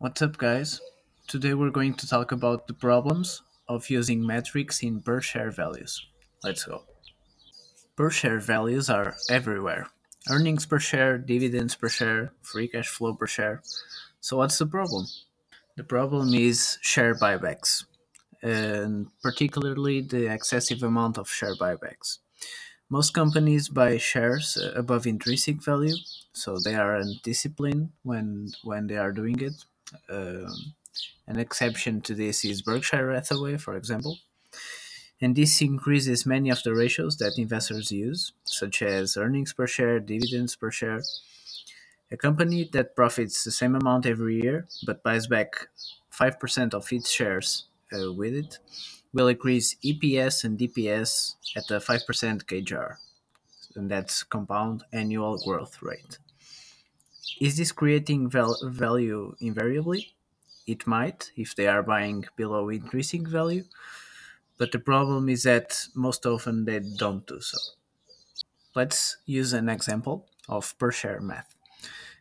What's up, guys? Today we're going to talk about the problems of using metrics in per share values. Let's go. Per share values are everywhere earnings per share, dividends per share, free cash flow per share. So, what's the problem? The problem is share buybacks, and particularly the excessive amount of share buybacks. Most companies buy shares above intrinsic value, so they are undisciplined when when they are doing it. Um, An exception to this is Berkshire Hathaway, for example, and this increases many of the ratios that investors use, such as earnings per share, dividends per share. A company that profits the same amount every year but buys back 5% of its shares uh, with it will increase EPS and DPS at a 5% CAGR, and that's compound annual growth rate. Is this creating val- value invariably? It might if they are buying below intrinsic value, but the problem is that most often they don't do so. Let's use an example of per share math.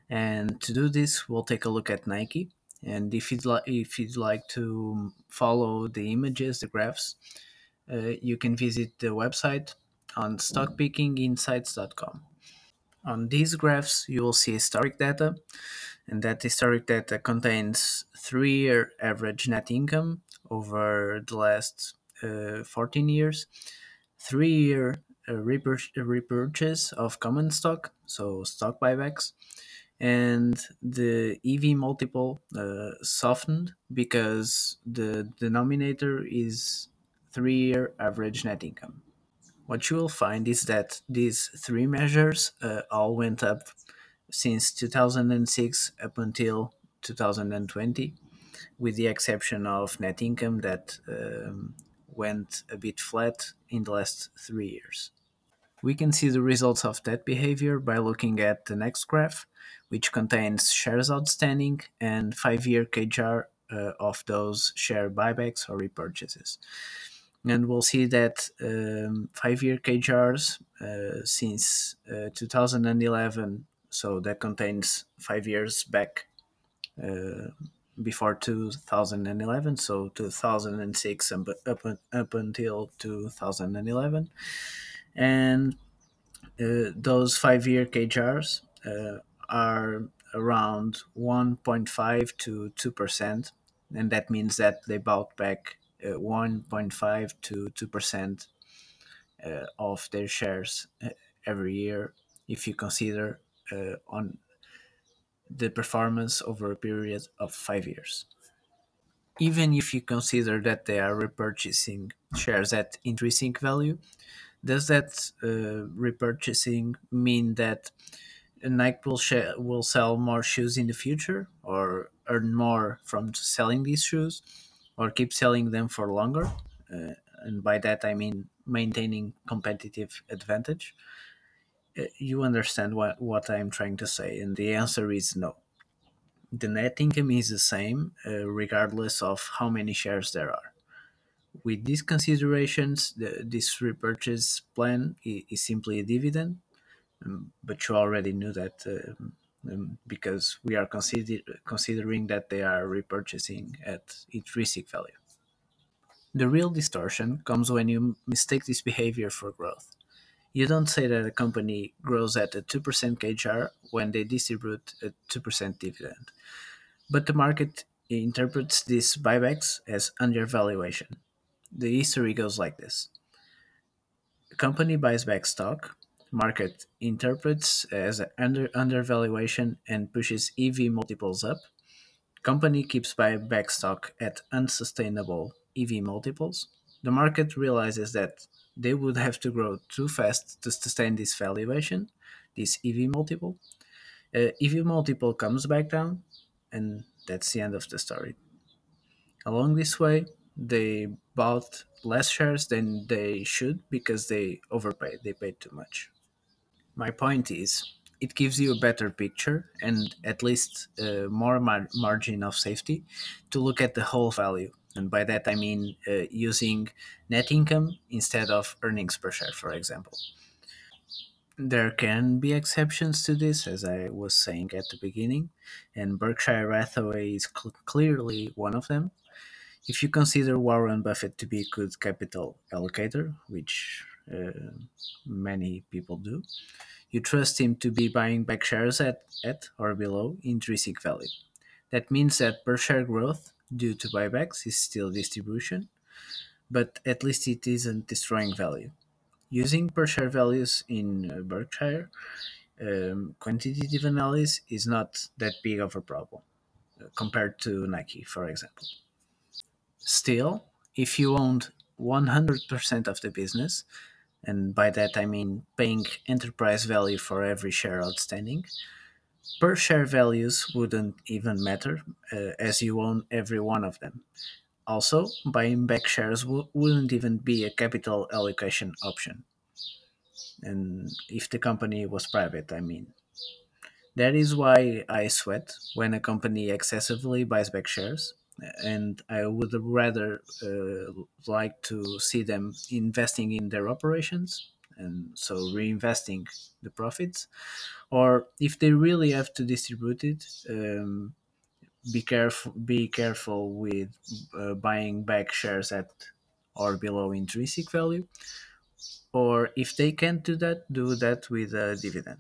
And to do this, we'll take a look at Nike. And if you'd, li- if you'd like to follow the images, the graphs, uh, you can visit the website on stockpickinginsights.com. On these graphs, you will see historic data, and that historic data contains three year average net income over the last uh, 14 years, three year uh, repur- repurchase of common stock, so stock buybacks, and the EV multiple uh, softened because the denominator is three year average net income. What you will find is that these three measures uh, all went up since 2006 up until 2020, with the exception of net income that um, went a bit flat in the last three years. We can see the results of that behavior by looking at the next graph, which contains shares outstanding and five year CAGR uh, of those share buybacks or repurchases. And we'll see that um, five year CAGRs uh, since uh, 2011, so that contains five years back uh, before 2011, so 2006 up, up, up until 2011. And uh, those five year CAGRs uh, are around 1.5 to 2%, and that means that they bought back 1.5 to 2% uh, of their shares uh, every year if you consider uh, on the performance over a period of five years. Even if you consider that they are repurchasing shares at intrinsic value, does that uh, repurchasing mean that Nike will, sh- will sell more shoes in the future or earn more from selling these shoes or keep selling them for longer? Uh, and by that I mean maintaining competitive advantage. Uh, You understand what, what I'm trying to say, and the answer is no. The net income is the same uh, regardless of how many shares there are. With these considerations, the, this repurchase plan i- is simply a dividend um, but you already knew that um, because we are consider- considering that they are repurchasing at intrinsic value. The real distortion comes when you mistake this behavior for growth. You don't say that a company grows at a 2% CAGR when they distribute a 2% dividend, but the market interprets these buybacks as undervaluation. The history goes like this A company buys back stock, market interprets as an under undervaluation and pushes EV multiples up. Company keeps buying back stock at unsustainable EV multiples. The market realizes that they would have to grow too fast to sustain this valuation, this EV multiple. Uh, EV multiple comes back down, and that's the end of the story. Along this way, they bought less shares than they should because they overpaid. They paid too much. My point is, it gives you a better picture and at least uh, more mar- margin of safety to look at the whole value. And by that I mean uh, using net income instead of earnings per share, for example. There can be exceptions to this, as I was saying at the beginning, and Berkshire Hathaway is cl- clearly one of them. If you consider Warren Buffett to be a good capital allocator, which uh, many people do, you trust him to be buying back shares at, at or below intrinsic value. That means that per share growth due to buybacks is still distribution, but at least it isn't destroying value. Using per share values in uh, Berkshire, um, quantitative analysis is not that big of a problem uh, compared to Nike, for example. Still, if you owned 100% of the business, and by that I mean paying enterprise value for every share outstanding, per share values wouldn't even matter uh, as you own every one of them. Also, buying back shares w- wouldn't even be a capital allocation option, and if the company was private, I mean. That is why I sweat when a company excessively buys back shares, and I would rather uh, like to see them investing in their operations and so reinvesting the profits, or if they really have to distribute it, um, be careful. Be careful with uh, buying back shares at or below intrinsic value, or if they can't do that, do that with a dividend.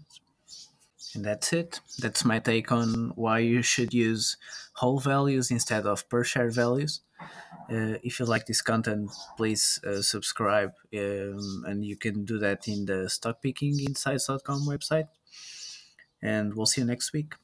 And that's it. That's my take on why you should use whole values instead of per share values. Uh, if you like this content, please uh, subscribe, um, and you can do that in the stockpickinginsights.com website. And we'll see you next week.